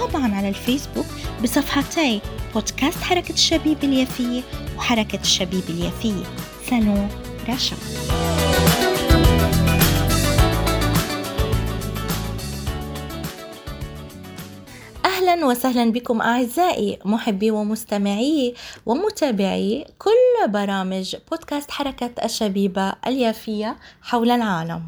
وطبعا على الفيسبوك بصفحتي بودكاست حركة الشبيب اليافية وحركة الشبيب اليافية. سالون رشا. أهلا وسهلا بكم أعزائي محبي ومستمعي ومتابعي كل برامج بودكاست حركة الشبيبة اليافية حول العالم.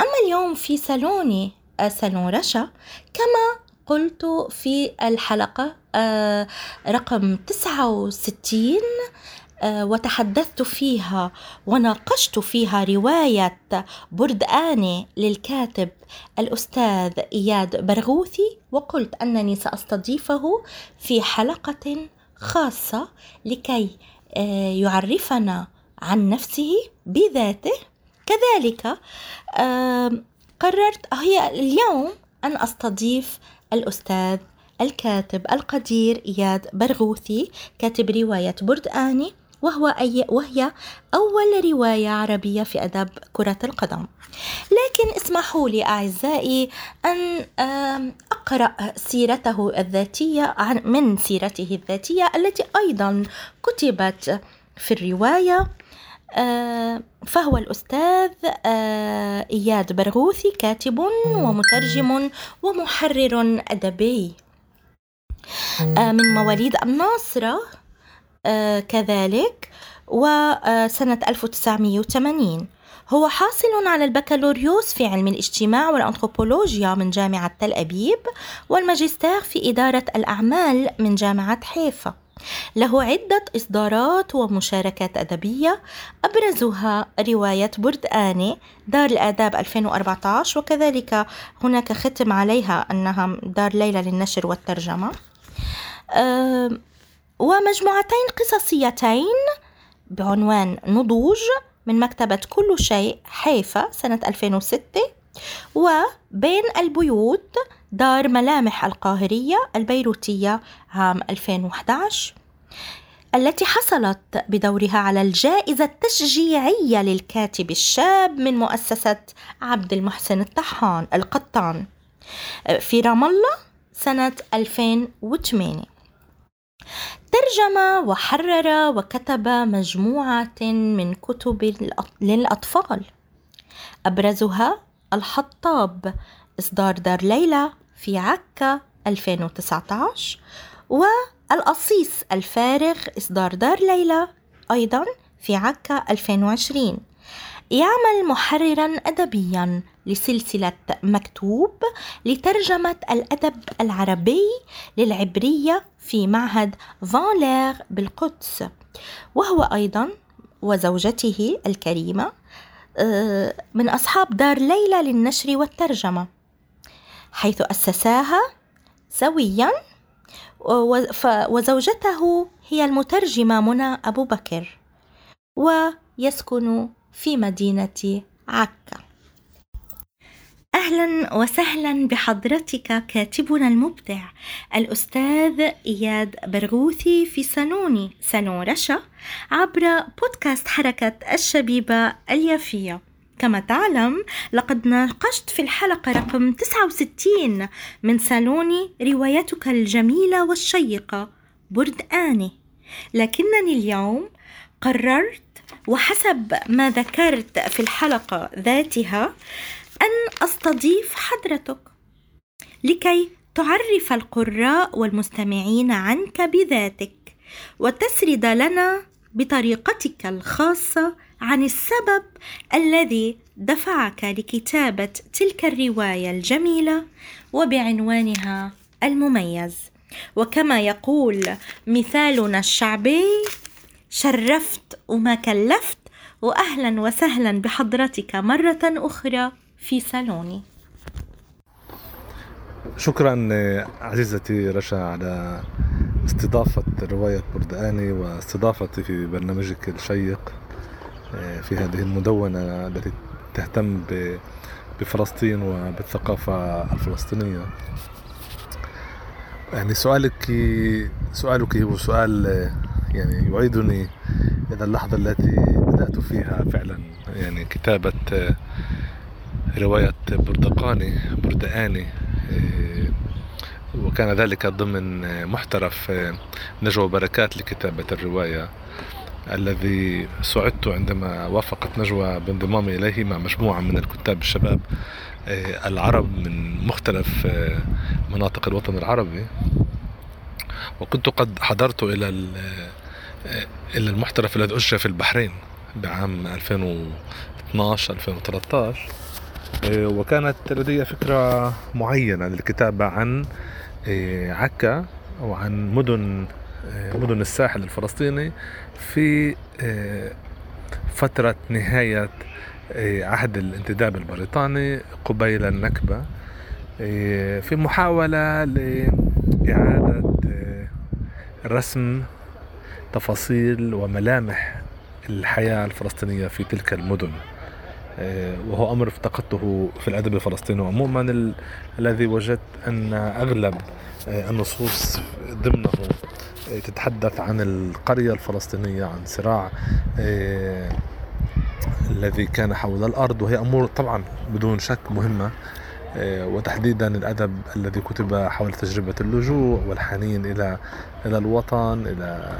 أما اليوم في سالوني سالون رشا كما قلت في الحلقة آه، رقم 69 آه، وتحدثت فيها وناقشت فيها رواية بردآني للكاتب الأستاذ إياد برغوثي وقلت أنني سأستضيفه في حلقة خاصة لكي آه، يعرفنا عن نفسه بذاته. كذلك قررت هي اليوم أن أستضيف الأستاذ الكاتب القدير إياد برغوثي كاتب رواية بردآني وهو أي وهي أول رواية عربية في أدب كرة القدم. لكن اسمحوا لي أعزائي أن أقرأ سيرته الذاتية من سيرته الذاتية التي أيضا كتبت في الرواية. فهو الأستاذ إياد برغوثي كاتب ومترجم ومحرر أدبي. من مواليد الناصرة كذلك وسنة 1980 هو حاصل على البكالوريوس في علم الاجتماع والأنثروبولوجيا من جامعة تل أبيب والماجستير في إدارة الأعمال من جامعة حيفا. له عدة إصدارات ومشاركات أدبية. أبرزها رواية بردآني دار الآداب 2014 وكذلك هناك ختم عليها أنها دار ليلى للنشر والترجمة. ومجموعتين قصصيتين بعنوان نضوج من مكتبة كل شيء حيفا سنة 2006 وبين البيوت دار ملامح القاهرية البيروتية عام 2011 التي حصلت بدورها على الجائزة التشجيعية للكاتب الشاب من مؤسسة عبد المحسن الطحان القطان في رام الله سنة 2008 ترجم وحرر وكتب مجموعة من كتب للأطفال. أبرزها الحطاب إصدار دار ليلى في عكا 2019 والقصيص الفارغ إصدار دار ليلى أيضا في عكا 2020 يعمل محررا أدبيا لسلسلة مكتوب لترجمة الأدب العربي للعبرية في معهد فانلير بالقدس. وهو أيضا وزوجته الكريمة. من أصحاب دار ليلى للنشر والترجمة حيث أسساها سويا وزوجته هي المترجمة منى أبو بكر ويسكن في مدينة عكا. أهلا وسهلا بحضرتك كاتبنا المبدع الأستاذ إياد برغوثي في صالوني صالون رشا عبر بودكاست حركة الشبيبة اليافية. كما تعلم لقد ناقشت في الحلقة رقم 69 من صالوني روايتك الجميلة والشيقة برد آني. لكنني اليوم قررت وحسب ما ذكرت في الحلقة ذاتها أستضيف حضرتك لكي تعرف القراء والمستمعين عنك بذاتك وتسرد لنا بطريقتك الخاصة عن السبب الذي دفعك لكتابة تلك الرواية الجميلة وبعنوانها المميز. وكما يقول مثالنا الشعبي شرفت وما كلفت واهلا وسهلا بحضرتك مرة أخرى. في صالوني. شكرا عزيزتي رشا على استضافة رواية بردقاني واستضافتي في برنامجك الشيق آه، في هذه المدونة التي تهتم بفلسطين وبالثقافة الفلسطينية. يعني سؤالك سؤالك هو سؤال يعني يعيدني إلى اللحظة التي بدأت فيها فعلا يعني كتابة رواية بردقاني بردقاني وكان ذلك ضمن محترف نجوى بركات لكتابة الرواية الذي سعدت عندما وافقت نجوى بانضمامي إليه مع مجموعة من الكتاب الشباب آه، العرب من مختلف آه، مناطق الوطن العربي. وكنت قد حضرت إلى آه، إلى المحترف الذي أجري في البحرين بعام 2012 2013 وكانت لدي فكرة معينة للكتابة عن عكا وعن مدن مدن الساحل الفلسطيني في آه، فترة نهاية آه، عهد الانتداب البريطاني قبيل النكبة آه، في محاولة لإعادة رسم تفاصيل وملامح الحياة الفلسطينية في تلك المدن. وهو أمر افتقدته في الأدب الفلسطيني. عموما الذي وجدت أن أغلب النصوص ضمنه تتحدث عن القرية الفلسطينية عن صراع آه، الذي كان حول الأرض. وهي أمور طبعا بدون شك مهمة آه، وتحديدا الأدب الذي كتب حول تجربة اللجوء والحنين إلى إلى الوطن إلى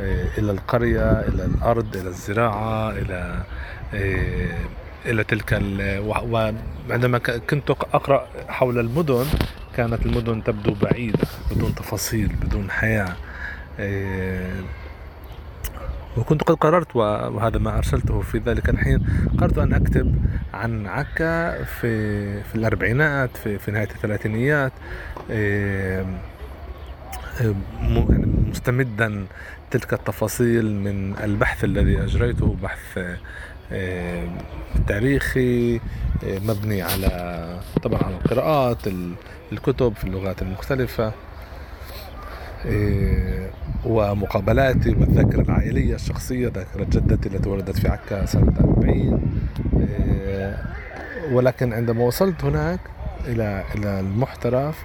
آه، إلى القرية إلى الأرض إلى الزراعة إلى إلى تلك وعندما كنت أقرأ حول المدن كانت المدن تبدو بعيدة بدون تفاصيل بدون حياة إيه، وكنت قد قررت وهذا ما أرسلته في ذلك الحين قررت أن أكتب عن عكا في في الأربعينات في, في نهاية الثلاثينيات إيه، يعني مستمدا تلك التفاصيل من البحث الذي أجريته بحث تاريخي مبني على طبعا على القراءات الكتب في اللغات المختلفة إيه، ومقابلاتي والذاكرة العائلية الشخصية ذاكرة جدتي التي ولدت في عكا سنة 40 إيه، ولكن عندما وصلت هناك إلى إلى المحترف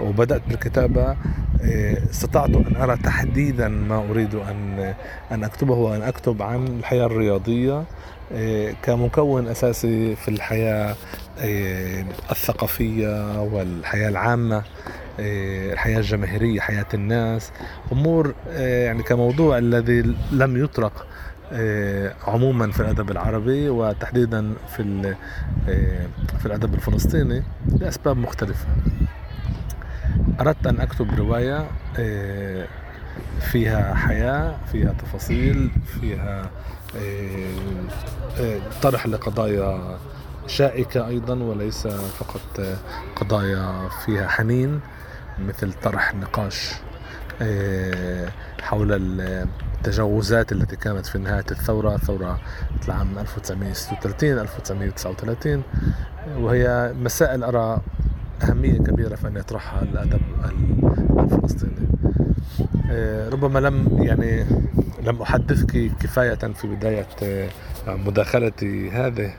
وبدأت بالكتابة إيه، استطعت أن أرى تحديدا ما أريد أن أن أكتبه وأن أكتب عن الحياة الرياضية كمكون أساسي في الحياة الثقافية والحياة العامة الحياة الجماهيرية حياة الناس. أمور يعني كموضوع الذي لم يطرق عموما في الأدب العربي وتحديدا في في الأدب الفلسطيني لأسباب مختلفة. أردت أن أكتب رواية فيها حياة فيها تفاصيل فيها طرح لقضايا شائكة أيضا وليس فقط قضايا فيها حنين مثل طرح نقاش آه، حول التجاوزات التي كانت في نهاية الثورة ثورة العام 1936 1939 وهي مسائل أرى أهمية كبيرة في أن يطرحها الأدب الفلسطيني. آه، ربما لم يعني لم أحدثك كفاية في بداية آه، مداخلتي هذه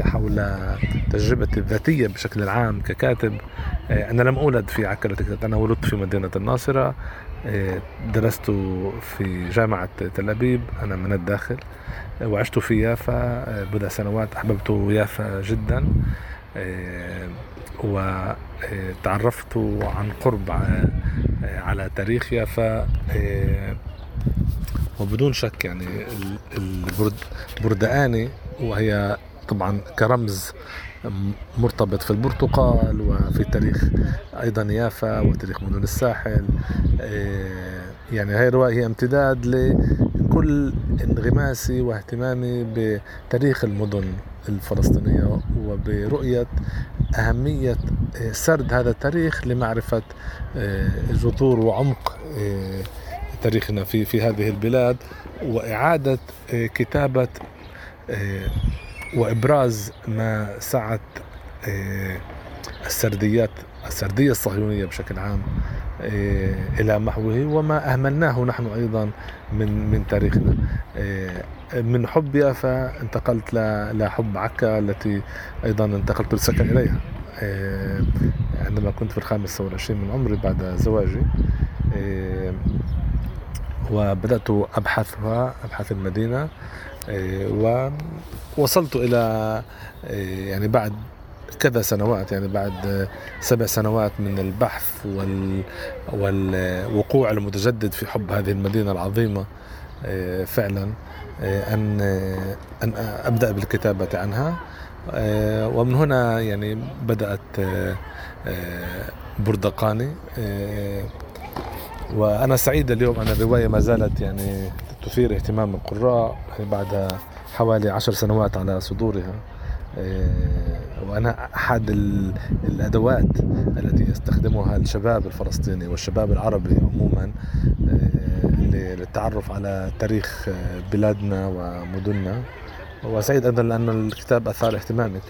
حول تجربتي الذاتية بشكل عام ككاتب. أنا لم أولد في عكرة أنا ولدت في مدينة الناصرة. درست في جامعة تل أبيب أنا من الداخل وعشت في يافا بضع سنوات أحببت يافا جدا. وتعرفت عن قرب على تاريخ يافا وبدون شك يعني البردقاني وهي طبعا كرمز مرتبط في البرتقال وفي تاريخ أيضا يافا وتاريخ مدن الساحل. يعني هاي الرواية هي امتداد لكل انغماسي واهتمامي بتاريخ المدن الفلسطينية وبرؤية أهمية إيه، سرد هذا التاريخ لمعرفة إيه، جذور وعمق تاريخنا في في هذه البلاد وإعادة كتابة وإبراز ما سعت السرديات السردية الصهيونية بشكل عام إلى محوه وما أهملناه نحن أيضا من من تاريخنا. من حب يافا انتقلت لحب عكا التي أيضا انتقلت بالسكن إليها. عندما كنت في الخامس والعشرين من عمري بعد زواجي. وبدأت أبحثها أبحث المدينة. ووصلت إلى يعني بعد كذا سنوات يعني بعد سبع سنوات من البحث وال والوقوع المتجدد في حب هذه المدينة العظيمة فعلا أن أن أبدأ بالكتابة عنها. ومن هنا يعني بدأت بردقاني. وأنا سعيد اليوم أن الرواية ما زالت يعني تثير اهتمام القراء بعد حوالي عشر سنوات على صدورها. وأنا أحد الأدوات التي يستخدمها الشباب الفلسطيني والشباب العربي عموما للتعرف على تاريخ بلادنا ومدننا. وسعيد أيضا لأن الكتاب أثار اهتمامك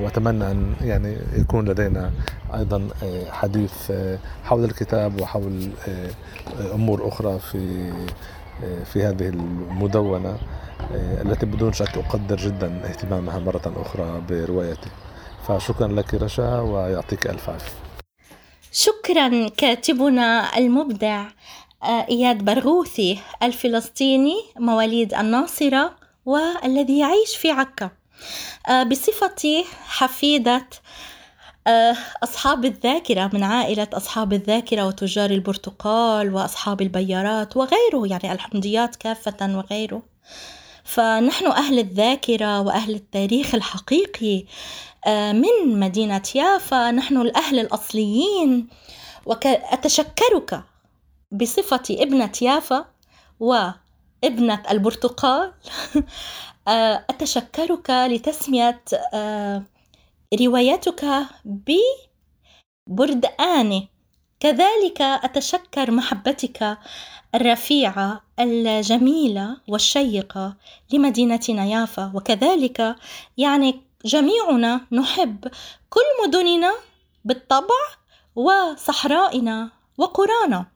وأتمنى أن يعني يكون لدينا أيضا حديث حول الكتاب وحول أمور أخرى في في هذه المدونة. التي بدون شك أقدر جدا اهتمامها مرة أخرى بروايتي. فشكرا لك رشا ويعطيك ألف عافية. شكرا كاتبنا المبدع إياد برغوثي الفلسطيني مواليد الناصرة والذي يعيش في عكا. آه، بصفتي حفيدة آه، أصحاب الذاكرة من عائلة أصحاب الذاكرة وتجار البرتقال وأصحاب البيارات وغيره يعني الحمديات كافة وغيره. فنحن أهل الذاكرة وأهل التاريخ الحقيقي آه، من مدينة يافا نحن الأهل الأصليين. وأتشكرك بصفتي ابنة يافا وابنة البرتقال. آه، أتشكرك لتسمية آه، روايتك ببردآني كذلك أتشكر محبتك الرفيعة الجميلة والشيقة لمدينتنا يافا وكذلك يعني جميعنا نحب كل مدننا بالطبع وصحرائنا وقرانا.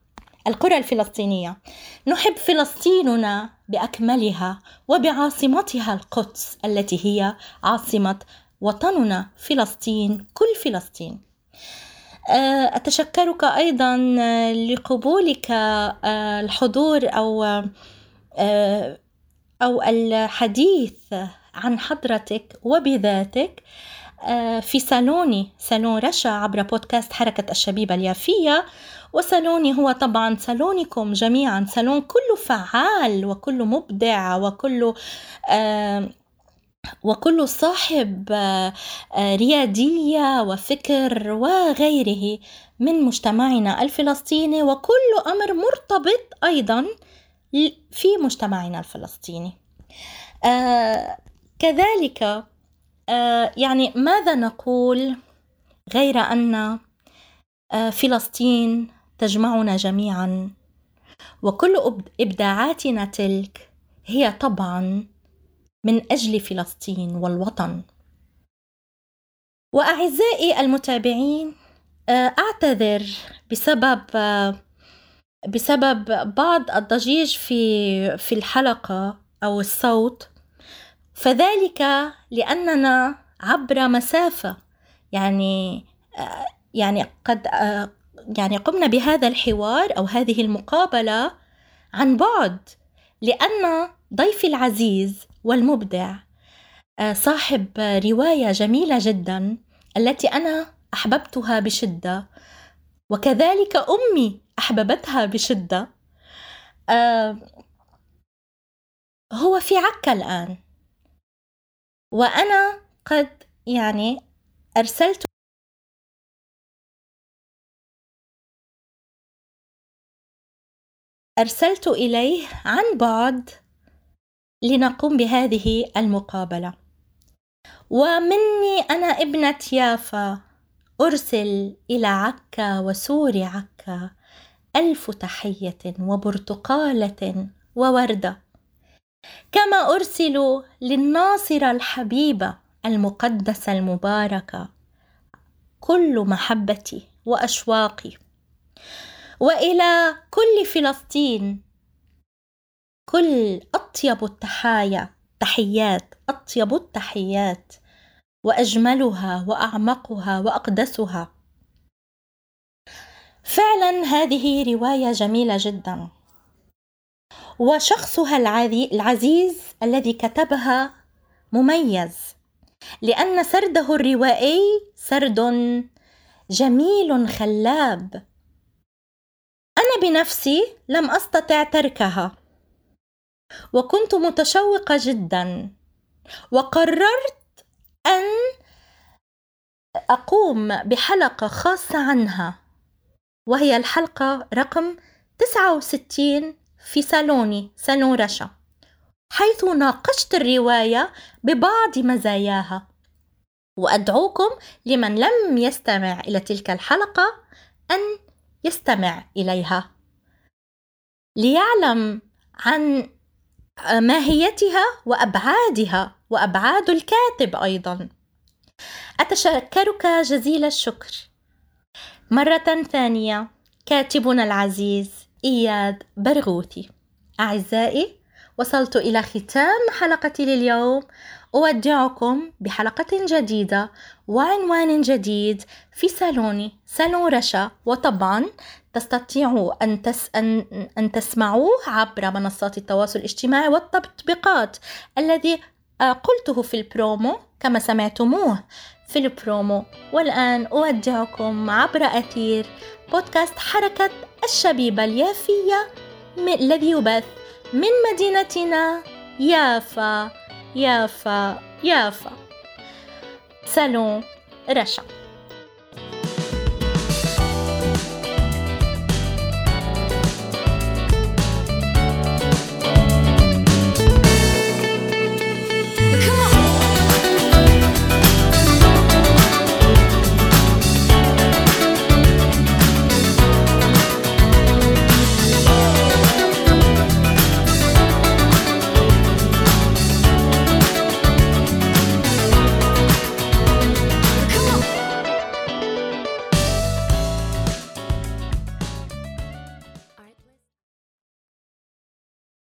القرى الفلسطينية. نحب فلسطيننا بأكملها وبعاصمتها القدس التي هي عاصمة وطننا فلسطين كل فلسطين. آه، أتشكرك أيضا لقبولك آه، الحضور آه، أو الحديث عن حضرتك وبذاتك في صالوني صالون رشا عبر بودكاست حركة الشبيبة اليافية. وصالوني هو طبعا صالونكم جميعا صالون كله فعال وكله مبدع وكله آه وكل صاحب آه ريادية وفكر وغيره من مجتمعنا الفلسطيني وكل أمر مرتبط أيضا في مجتمعنا الفلسطيني. آه كذلك آه يعني ماذا نقول غير أن فلسطين تجمعنا جميعا؟ وكل إبداعاتنا تلك هي طبعا من أجل فلسطين والوطن. وأعزائي المتابعين آه، أعتذر بسبب آه، بسبب بعض الضجيج في في الحلقة أو الصوت. فذلك لأننا عبر مسافة. يعني آه، يعني قد يعني قمنا بهذا الحوار أو هذه المقابلة عن بعد لأن ضيفي العزيز والمبدع. آه، صاحب رواية جميلة جدا التي أنا أحببتها بشدة وكذلك أمي أحببتها بشدة. آه، هو في عكا الآن. وأنا قد يعني أرسلت أرسلت إليه عن بعد لنقوم بهذه المقابلة. ومني أنا ابنة يافا. أرسل إلى عكا وسور عكا. ألف تحية وبرتقالة ووردة. كما ارسل للناصره الحبيبه المقدسه المباركه كل محبتي وأشواقي. وإلى كل فلسطين كل أطيب التحايا تحيات أطيب التحيات وأجملها وأعمقها وأقدسها. فعلا هذه رواية جميلة جدا. وشخصها العزيز الذي كتبها مميز لأن سرده الروائي سرد جميل خلاب. أنا بنفسي لم أستطع تركها. وكنت متشوقة جدا. وقررت أن أقوم بحلقة خاصة عنها وهي الحلقة رقم 69 في صالوني صالون رشا حيث ناقشت الرواية ببعض مزاياها. وأدعوكم لمن لم يستمع إلى تلك الحلقة أن يستمع إليها. ليعلم عن ماهيتها وأبعادها وأبعاد الكاتب أيضا. أتشكرك جزيل الشكر. مرة ثانية كاتبنا العزيز إياد برغوثي. أعزائي وصلت إلى ختام حلقتي لليوم. أودعكم بحلقة جديدة. وعنوان جديد في صالوني. صالون رشا. وطبعا تستطيعوا أن, تس أن, أن تسمعوه عبر منصات التواصل الاجتماعي والتطبيقات الذي آه، قلته في البرومو كما سمعتموه في البرومو. والآن أودعكم عبر أثير بودكاست حركة الشبيبة اليافية الذي يبث من مدينتنا يافا يافا يافا. سالون رشا